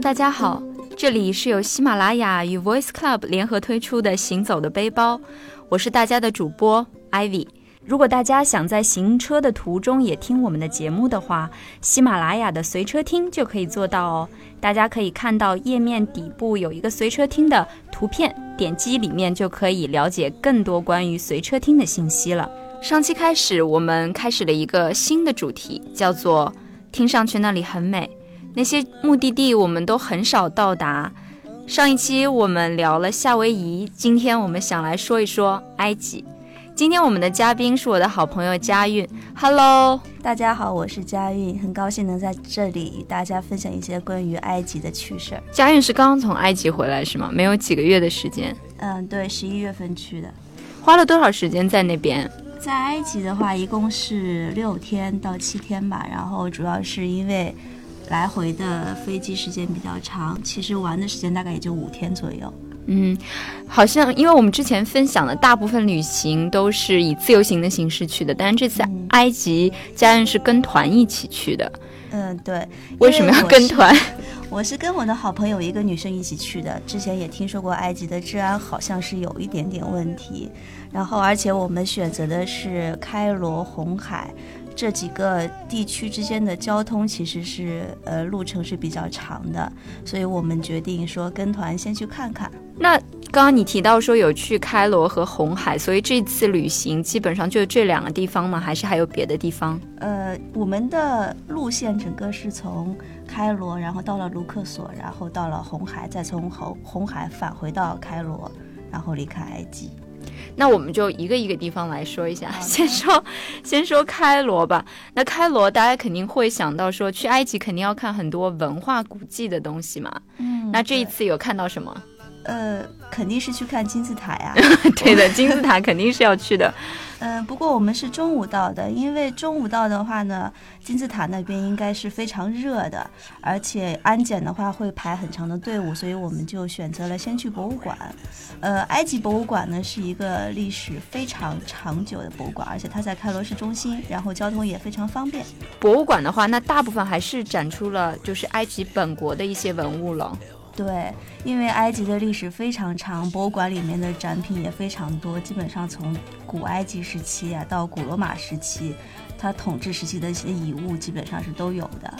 大家好，这里是由喜马拉雅与 Voice Club 联合推出的《行走的背包》，我是大家的主播 Ivy。如果大家想在行车的途中也听我们的节目的话，喜马拉雅的随车听就可以做到哦。大家可以看到页面底部有一个随车听的图片，点击里面就可以了解更多关于随车听的信息了。上期开始，我们开始了一个新的主题，叫做“听上去那里很美”。那些目的地我们都很少到达。上一期我们聊了夏威夷，今天我们想来说一说埃及。今天我们的嘉宾是我的好朋友佳韵。Hello，大家好，我是佳韵，很高兴能在这里与大家分享一些关于埃及的趣事儿。佳韵是刚刚从埃及回来是吗？没有几个月的时间。嗯，对，十一月份去的。花了多少时间在那边？在埃及的话，一共是六天到七天吧。然后主要是因为。来回的飞机时间比较长，其实玩的时间大概也就五天左右。嗯，好像因为我们之前分享的大部分旅行都是以自由行的形式去的，但是这次埃及家人是跟团一起去的。嗯，对。为什么要跟团？我是跟我的好朋友一个女生一起去的。之前也听说过埃及的治安好像是有一点点问题，然后而且我们选择的是开罗红海。这几个地区之间的交通其实是呃路程是比较长的，所以我们决定说跟团先去看看。那刚刚你提到说有去开罗和红海，所以这次旅行基本上就这两个地方吗？还是还有别的地方？呃，我们的路线整个是从开罗，然后到了卢克索，然后到了红海，再从红红海返回到开罗，然后离开埃及。那我们就一个一个地方来说一下，先说先说开罗吧。那开罗大家肯定会想到说，去埃及肯定要看很多文化古迹的东西嘛。嗯，那这一次有看到什么？呃，肯定是去看金字塔呀。对的，金字塔肯定是要去的。嗯，不过我们是中午到的，因为中午到的话呢，金字塔那边应该是非常热的，而且安检的话会排很长的队伍，所以我们就选择了先去博物馆。呃，埃及博物馆呢是一个历史非常长久的博物馆，而且它在开罗市中心，然后交通也非常方便。博物馆的话，那大部分还是展出了就是埃及本国的一些文物了。对，因为埃及的历史非常长，博物馆里面的展品也非常多，基本上从古埃及时期啊到古罗马时期，它统治时期的一些遗物基本上是都有的。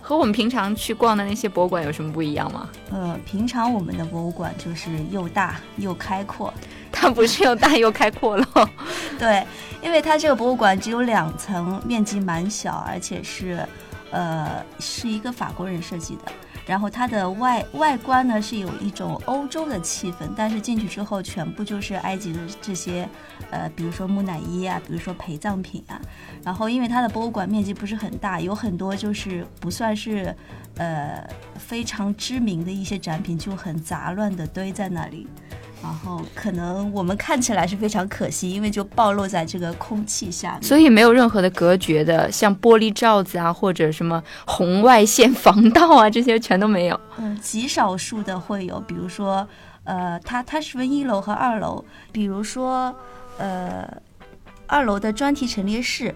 和我们平常去逛的那些博物馆有什么不一样吗？呃，平常我们的博物馆就是又大又开阔，它不是又大又开阔了。对，因为它这个博物馆只有两层，面积蛮小，而且是，呃，是一个法国人设计的。然后它的外外观呢是有一种欧洲的气氛，但是进去之后全部就是埃及的这些，呃，比如说木乃伊啊，比如说陪葬品啊。然后因为它的博物馆面积不是很大，有很多就是不算是，呃，非常知名的一些展品就很杂乱的堆在那里。然后可能我们看起来是非常可惜，因为就暴露在这个空气下，所以没有任何的隔绝的，像玻璃罩子啊，或者什么红外线防盗啊，这些全都没有。嗯，极少数的会有，比如说，呃，它它是分一楼和二楼，比如说，呃，二楼的专题陈列室，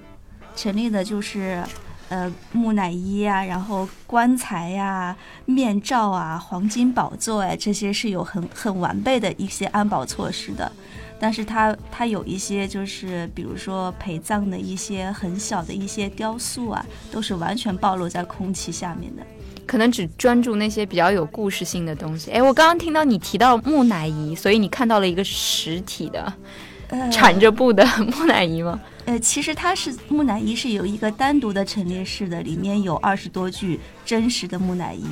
陈列的就是。呃，木乃伊呀，然后棺材呀、面罩啊、黄金宝座哎，这些是有很很完备的一些安保措施的。但是它它有一些就是，比如说陪葬的一些很小的一些雕塑啊，都是完全暴露在空气下面的。可能只专注那些比较有故事性的东西。哎，我刚刚听到你提到木乃伊，所以你看到了一个实体的。缠着布的 木乃伊吗？呃，其实它是木乃伊，是有一个单独的陈列室的，里面有二十多具真实的木乃伊。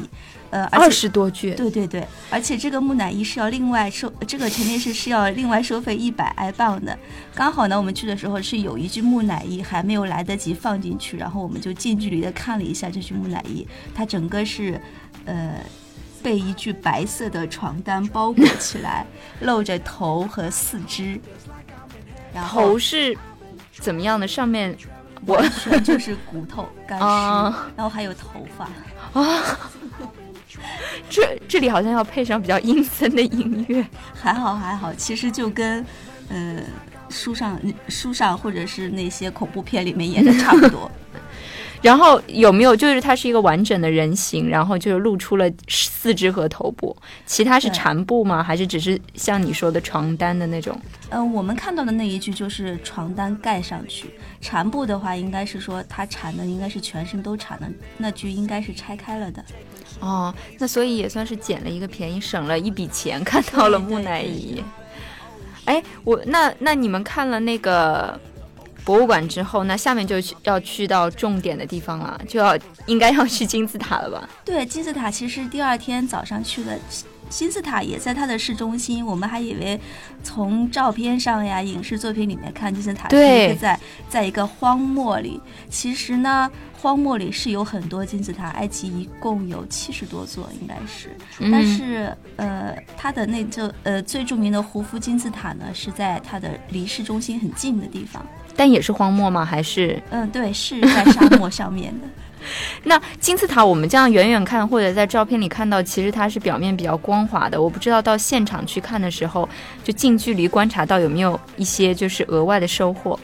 呃，二十多具。对对对，而且这个木乃伊是要另外收，这个陈列室是要另外收费一百埃镑的。刚好呢，我们去的时候是有一具木乃伊还没有来得及放进去，然后我们就近距离的看了一下这具木乃伊，它整个是，呃，被一具白色的床单包裹起来，露着头和四肢。头是怎么样的？上面 完全就是骨头干尸，然后还有头发啊。这这里好像要配上比较阴森的音乐。还好还好，其实就跟呃书上书上或者是那些恐怖片里面演的差不多。然后有没有就是它是一个完整的人形，然后就是露出了四肢和头部，其他是缠布吗？还是只是像你说的床单的那种？嗯，我们看到的那一具就是床单盖上去，缠布的话应该是说它缠的应该是全身都缠的，那句应该是拆开了的。哦，那所以也算是捡了一个便宜，省了一笔钱，看到了木乃伊。哎，我那那你们看了那个博物馆之后，那下面就去要去到重点的地方了，就要应该要去金字塔了吧？对，金字塔其实第二天早上去的。金字塔也在它的市中心，我们还以为从照片上呀、影视作品里面看金字塔是一个在在一个荒漠里。其实呢，荒漠里是有很多金字塔，埃及一共有七十多座，应该是。但是呃，它的那座呃最著名的胡夫金字塔呢，是在它的离市中心很近的地方。但也是荒漠吗？还是？嗯，对，是在沙漠上面的。那金字塔，我们这样远远看或者在照片里看到，其实它是表面比较光滑的。我不知道到现场去看的时候，就近距离观察到有没有一些就是额外的收获。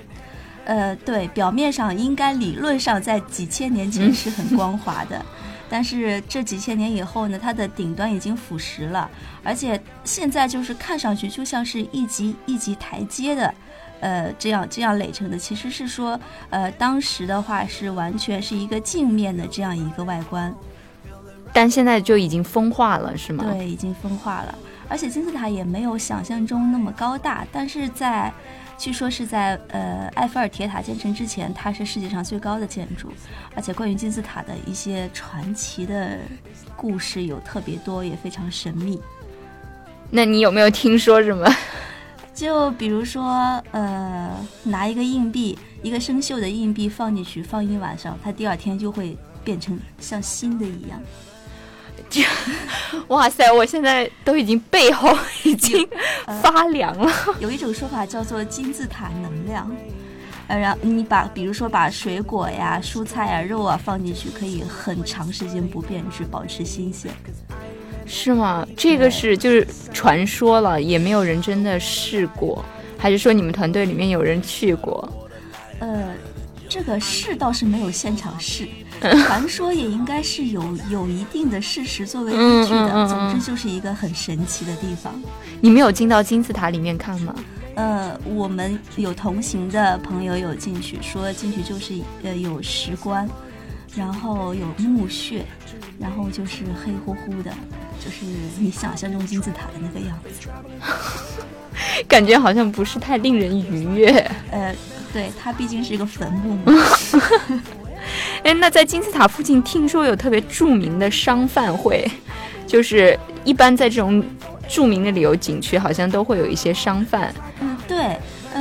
呃，对，表面上应该理论上在几千年前是很光滑的，但是这几千年以后呢，它的顶端已经腐蚀了，而且现在就是看上去就像是一级一级台阶的。呃，这样这样垒成的，其实是说，呃，当时的话是完全是一个镜面的这样一个外观，但现在就已经风化了，是吗？对，已经风化了，而且金字塔也没有想象中那么高大，但是在，据说是在呃埃菲尔铁塔建成之前，它是世界上最高的建筑，而且关于金字塔的一些传奇的故事有特别多，也非常神秘。那你有没有听说什么？就比如说，呃，拿一个硬币，一个生锈的硬币放进去，放一晚上，它第二天就会变成像新的一样。这，哇塞！我现在都已经背后已经发凉了。有一种说法叫做金字塔能量，呃，然后你把，比如说把水果呀、蔬菜呀、肉啊放进去，可以很长时间不变质，保持新鲜。是吗？这个是就是传说了，也没有人真的试过，还是说你们团队里面有人去过？呃，这个试倒是没有现场试，传说也应该是有有一定的事实作为依据的。总之就是一个很神奇的地方。你们有进到金字塔里面看吗？呃，我们有同行的朋友有进去，说进去就是呃有石棺，然后有墓穴，然后就是黑乎乎的。就是你想象中金字塔的那个样子，感觉好像不是太令人愉悦。呃，对，它毕竟是一个坟墓嘛。哎，那在金字塔附近，听说有特别著名的商贩会，就是一般在这种著名的旅游景区，好像都会有一些商贩。嗯，对。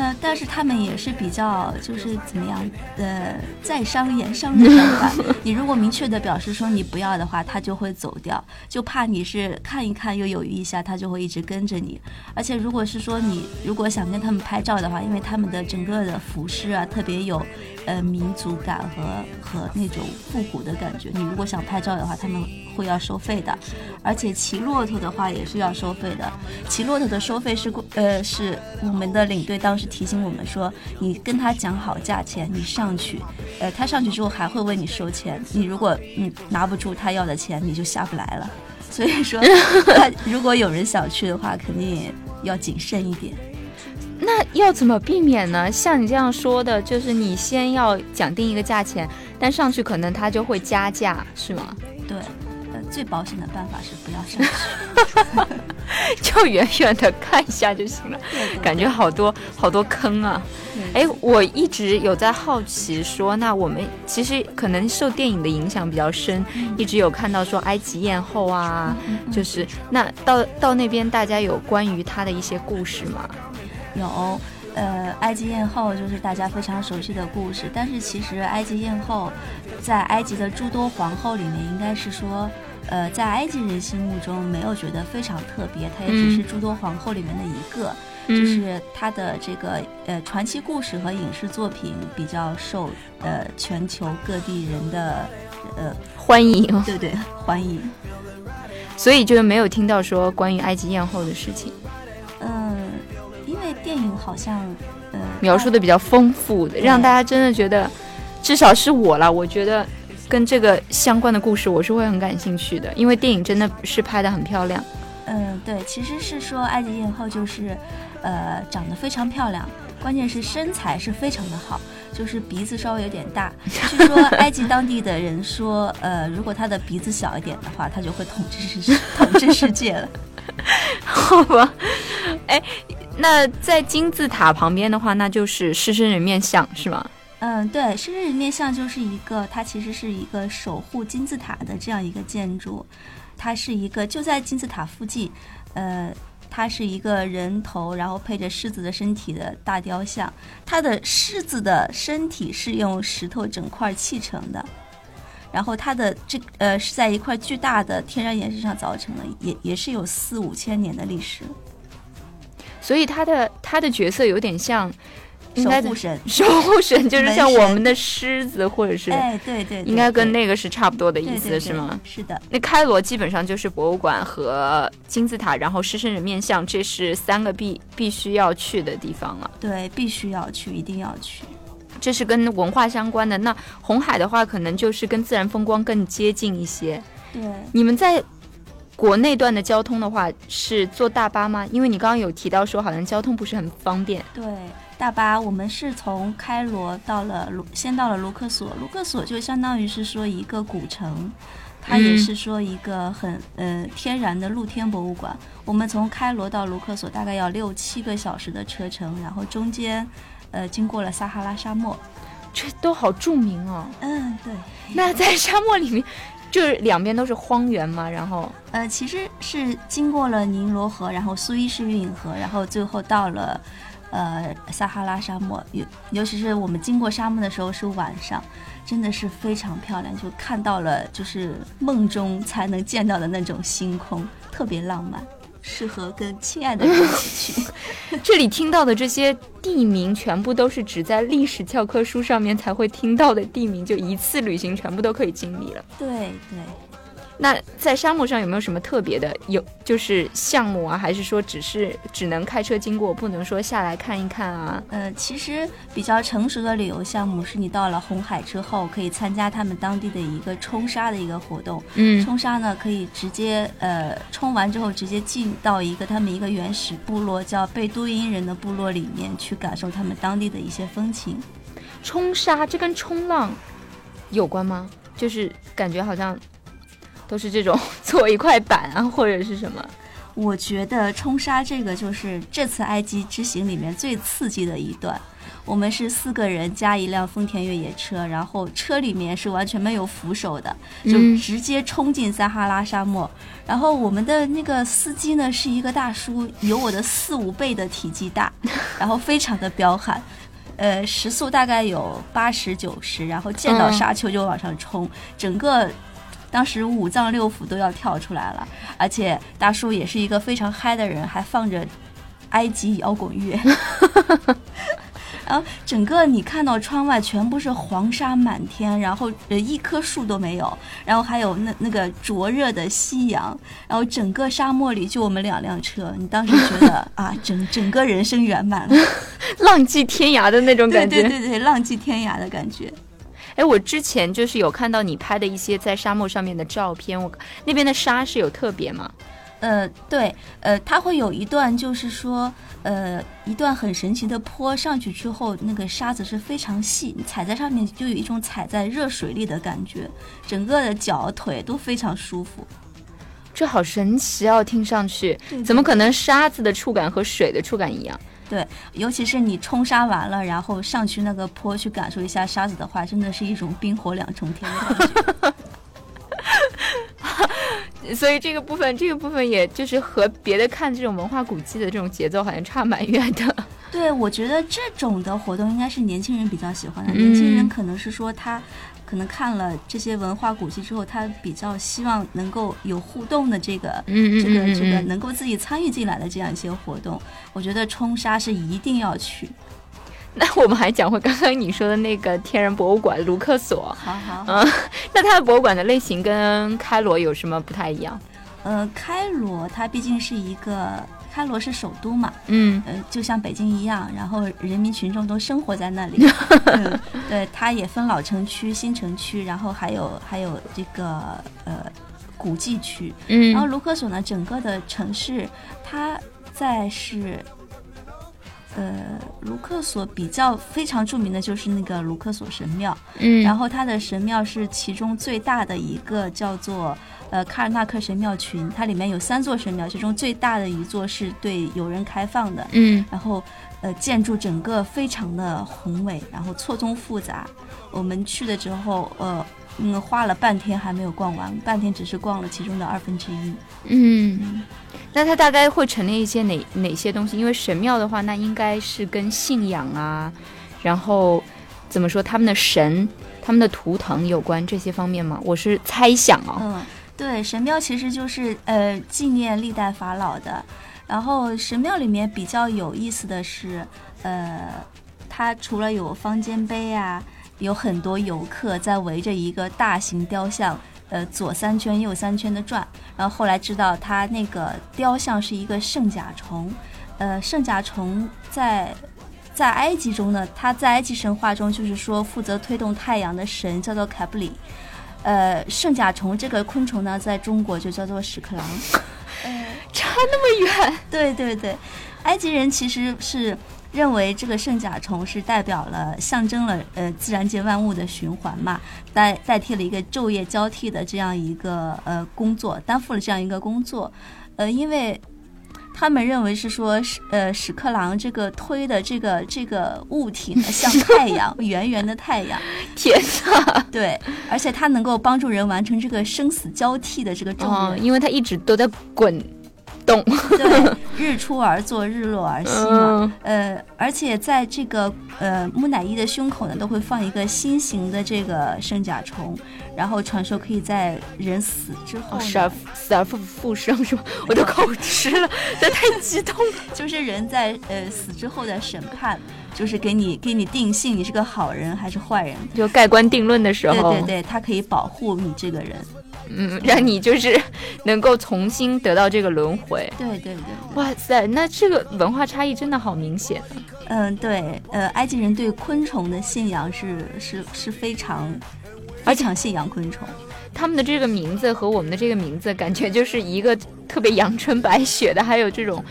呃，但是他们也是比较，就是怎么样，呃，在商言商的想法。你如果明确的表示说你不要的话，他就会走掉，就怕你是看一看又犹豫一下，他就会一直跟着你。而且如果是说你如果想跟他们拍照的话，因为他们的整个的服饰啊特别有，呃，民族感和和那种复古的感觉。你如果想拍照的话，他们会要收费的。而且骑骆驼的话也是要收费的。骑骆驼的收费是，呃，是我们的领队当。时提醒我们说，你跟他讲好价钱，你上去，呃，他上去之后还会问你收钱。你如果嗯拿不住他要的钱，你就下不来了。所以说，如果有人想去的话，肯定要谨慎一点。那要怎么避免呢？像你这样说的，就是你先要讲定一个价钱，但上去可能他就会加价，是吗？对。最保险的办法是不要上去，就远远的看一下就行了。感觉好多好多坑啊！哎，我一直有在好奇，说那我们其实可能受电影的影响比较深，一直有看到说埃及艳后啊，就是那到到那边大家有关于她的一些故事吗？有，呃，埃及艳后就是大家非常熟悉的故事，但是其实埃及艳后在埃及的诸多皇后里面，应该是说。呃，在埃及人心目中没有觉得非常特别，她也只是诸多皇后里面的一个，就是她的这个呃传奇故事和影视作品比较受呃全球各地人的呃欢迎，对对欢迎，所以就是没有听到说关于埃及艳后的事情。嗯，因为电影好像呃描述的比较丰富的，让大家真的觉得。至少是我了，我觉得跟这个相关的故事我是会很感兴趣的，因为电影真的是拍的很漂亮。嗯，对，其实是说埃及艳后就是，呃，长得非常漂亮，关键是身材是非常的好，就是鼻子稍微有点大。据说埃及当地的人说，呃，如果她的鼻子小一点的话，她就会统治世统治世界了。好吧，哎，那在金字塔旁边的话，那就是狮身人面像是吗？嗯，对，狮身人面像就是一个，它其实是一个守护金字塔的这样一个建筑。它是一个就在金字塔附近，呃，它是一个人头，然后配着狮子的身体的大雕像。它的狮子的身体是用石头整块砌成的，然后它的这呃是在一块巨大的天然岩石上凿成的，也也是有四五千年的历史。所以它的它的角色有点像。守护神，守护神就是 像我们的狮子，或者是哎，对对，应该跟那个是差不多的意思，是吗？是的。那开罗基本上就是博物馆和金字塔，然后狮身人面像，这是三个必必须要去的地方了。对，必须要去，一定要去。这是跟文化相关的。那红海的话，可能就是跟自然风光更接近一些。对。你们在国内段的交通的话，是坐大巴吗？因为你刚刚有提到说，好像交通不是很方便。对。大巴，我们是从开罗到了卢，先到了卢克索。卢克索就相当于是说一个古城，它也是说一个很呃天然的露天博物馆。我们从开罗到卢克索大概要六七个小时的车程，然后中间呃经过了撒哈拉沙漠，这都好著名哦。嗯，对。那在沙漠里面，就是两边都是荒原嘛？然后呃，其实是经过了尼罗河，然后苏伊士运河，然后最后到了。呃，撒哈拉沙漠，尤尤其是我们经过沙漠的时候是晚上，真的是非常漂亮，就看到了就是梦中才能见到的那种星空，特别浪漫，适合跟亲爱的人一起去。这里听到的这些地名，全部都是只在历史教科书上面才会听到的地名，就一次旅行全部都可以经历了。对对。那在沙漠上有没有什么特别的有就是项目啊？还是说只是只能开车经过，不能说下来看一看啊？呃，其实比较成熟的旅游项目是你到了红海之后，可以参加他们当地的一个冲沙的一个活动。嗯，冲沙呢可以直接呃冲完之后直接进到一个他们一个原始部落叫贝都因人的部落里面去感受他们当地的一些风情。冲沙这跟冲浪有关吗？就是感觉好像。都是这种 做一块板啊，或者是什么？我觉得冲沙这个就是这次埃及之行里面最刺激的一段。我们是四个人加一辆丰田越野车，然后车里面是完全没有扶手的，就直接冲进撒哈拉沙漠。然后我们的那个司机呢是一个大叔，有我的四五倍的体积大，然后非常的彪悍，呃，时速大概有八十九十，然后见到沙丘就往上冲，整个。当时五脏六腑都要跳出来了，而且大叔也是一个非常嗨的人，还放着埃及摇滚乐，然后整个你看到窗外全部是黄沙满天，然后呃一棵树都没有，然后还有那那个灼热的夕阳，然后整个沙漠里就我们两辆车，你当时觉得啊，整整个人生圆满了，浪迹天涯的那种感觉，对对对，浪迹天涯的感觉。哎，我之前就是有看到你拍的一些在沙漠上面的照片，我那边的沙是有特别吗？呃，对，呃，它会有一段，就是说，呃，一段很神奇的坡，上去之后，那个沙子是非常细，你踩在上面就有一种踩在热水里的感觉，整个的脚腿都非常舒服。这好神奇哦，听上去怎么可能沙子的触感和水的触感一样？对，尤其是你冲沙完了，然后上去那个坡去感受一下沙子的话，真的是一种冰火两重天的感觉。所以这个部分，这个部分也就是和别的看这种文化古迹的这种节奏好像差蛮远的。对，我觉得这种的活动应该是年轻人比较喜欢的。年轻人可能是说他。可能看了这些文化古迹之后，他比较希望能够有互动的这个，这个这个能够自己参与进来的这样一些活动。我觉得冲沙是一定要去。那我们还讲回刚刚你说的那个天然博物馆卢克索。好好。嗯，那它的博物馆的类型跟开罗有什么不太一样？呃，开罗它毕竟是一个开罗是首都嘛，嗯呃，就像北京一样，然后人民群众都生活在那里。嗯，对，它也分老城区、新城区，然后还有还有这个呃古迹区。嗯，然后卢克索呢，整个的城市它在是。呃，卢克索比较非常著名的就是那个卢克索神庙，嗯，然后它的神庙是其中最大的一个，叫做呃卡尔纳克神庙群，它里面有三座神庙，其中最大的一座是对游人开放的，嗯。然后呃建筑整个非常的宏伟，然后错综复杂。我们去的时候，呃嗯花了半天还没有逛完，半天只是逛了其中的二分之一。嗯，那它大概会陈列一些哪哪些东西？因为神庙的话，那应该是跟信仰啊，然后怎么说他们的神、他们的图腾有关这些方面吗？我是猜想哦。嗯，对，神庙其实就是呃纪念历代法老的。然后神庙里面比较有意思的是，呃，它除了有方尖碑啊，有很多游客在围着一个大型雕像。呃，左三圈右三圈的转，然后后来知道他那个雕像是一个圣甲虫，呃，圣甲虫在在埃及中呢，它在埃及神话中就是说负责推动太阳的神叫做凯布里，呃，圣甲虫这个昆虫呢，在中国就叫做屎壳郎。呃，差那么远？对对对，埃及人其实是认为这个圣甲虫是代表了、象征了呃自然界万物的循环嘛，代代替了一个昼夜交替的这样一个呃工作，担负了这样一个工作，呃，因为。他们认为是说，屎呃，屎壳郎这个推的这个这个物体呢，像太阳，圆圆的太阳，天呐！对，而且它能够帮助人完成这个生死交替的这个重哦，因为它一直都在滚动。对，日出而作，日落而息嘛。嗯呃，而且在这个呃木乃伊的胸口呢，都会放一个心形的这个圣甲虫，然后传说可以在人死之后死而死而复复生是吧？我都口吃了，这太激动了。就是人在呃死之后的审判，就是给你给你定性，你是个好人还是坏人。就盖棺定论的时候，对对对，他可以保护你这个人。嗯，让你就是能够重新得到这个轮回。对对对对。哇塞，那这个文化差异真的好明显啊！嗯，对，呃，埃及人对昆虫的信仰是是是非常非常信仰昆虫。他们的这个名字和我们的这个名字，感觉就是一个特别阳春白雪的，还有这种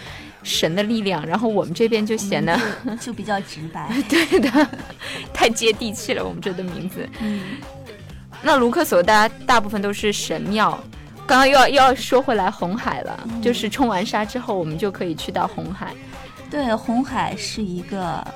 神的力量。然后我们这边就显得、就就比较直白。对的，太接地气了。我们这的名字。嗯，那卢克索大家大部分都是神庙。刚刚又要又要说回来红海了，嗯就是冲完沙之后，我们就可以去到红海。对，红海是一个，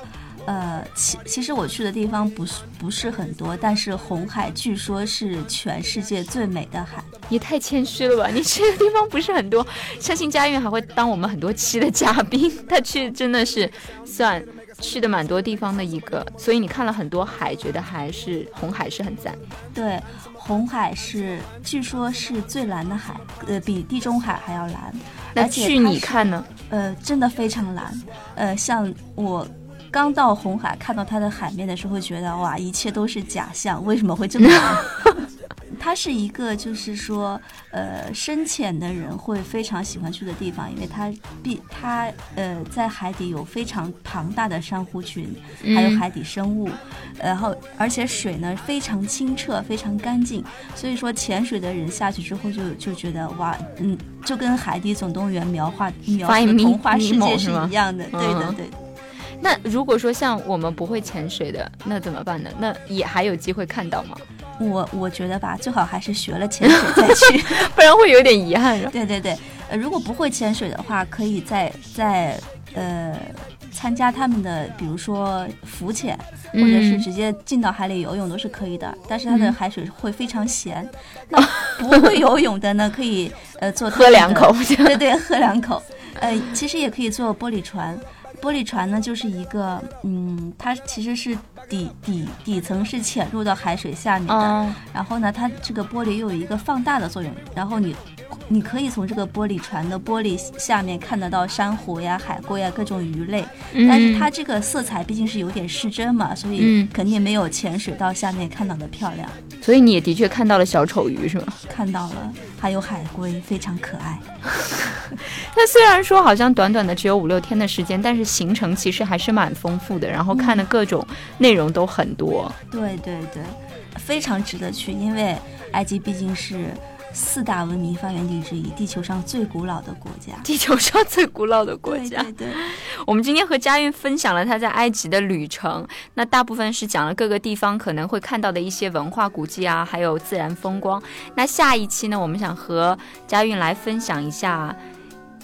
呃，其其实我去的地方不是不是很多，但是红海据说是全世界最美的海。你太谦虚了吧！你去的地方不是很多，相信佳韵还会当我们很多期的嘉宾。他去真的是算去的蛮多地方的一个，所以你看了很多海，觉得还是红海是很赞。对，红海是据说是最蓝的海，呃，比地中海还要蓝。那而且去你看呢？呃，真的非常蓝。呃，像我刚到红海看到它的海面的时候，会觉得哇，一切都是假象，为什么会这么蓝？它是一个，就是说，呃，深潜的人会非常喜欢去的地方，因为它必它呃在海底有非常庞大的珊瑚群，还有嗯海底生物，然后而且水呢非常清澈，非常干净，所以说潜水的人下去之后就就觉得哇，嗯，就跟《海底总动员》描画描述的童话世界是一样的，对的嗯对的。那如果说像我们不会潜水的，那怎么办呢？那也还有机会看到吗？我我觉得吧，最好还是学了潜水再去。不然会有点遗憾？对对对，呃，如果不会潜水的话，可以在在呃参加他们的，比如说浮潜，或者是嗯直接进到海里游泳都是可以的。但是它的嗯海水会非常咸。那不会游泳的呢，可以呃坐喝两口，对对，喝两口。呃，其实也可以坐玻璃船。玻璃船呢，就是一个，嗯，它其实是底底底层是潜入到海水下面的，嗯然后呢，它这个玻璃又有一个放大的作用，然后你你可以从这个玻璃船的玻璃下面看得到珊瑚呀、海龟呀各种鱼类，但是它这个色彩毕竟是有点失真嘛，所以嗯肯定没有潜水到下面看到的漂亮。所以你也的确看到了小丑鱼是吗？看到了，还有海龟，非常可爱。那虽然说好像短短的只有五六天的时间，但是行程其实还是蛮丰富的，然后看的各种内容都很多。对对对，非常值得去，因为埃及毕竟是。四大文明发源地之一，地球上最古老的国家，地球上最古老的国家。对对。我们今天和佳韵分享了她在埃及的旅程，那大部分是讲了各个地方可能会看到的一些文化古迹啊，还有自然风光。那下一期呢，我们想和佳韵来分享一下，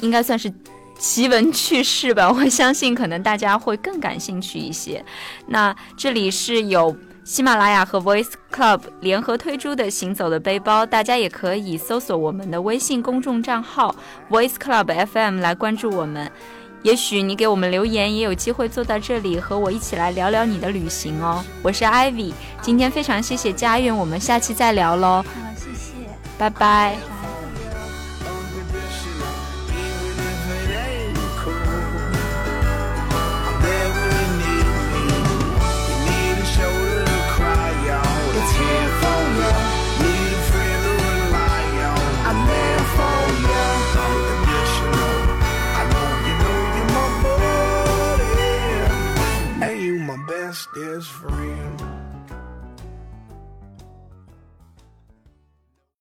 应该算是奇闻趣事吧。我相信可能大家会更感兴趣一些。那这里是有。喜马拉雅和 Voice Club 联合推出的《行走的背包》，大家也可以搜索我们的微信公众账号 Voice Club FM 来关注我们。也许你给我们留言，也有机会坐在这里和我一起来聊聊你的旅行哦。我是 Ivy，今天非常谢谢佳韵，我们下期再聊喽。好，谢谢，拜拜。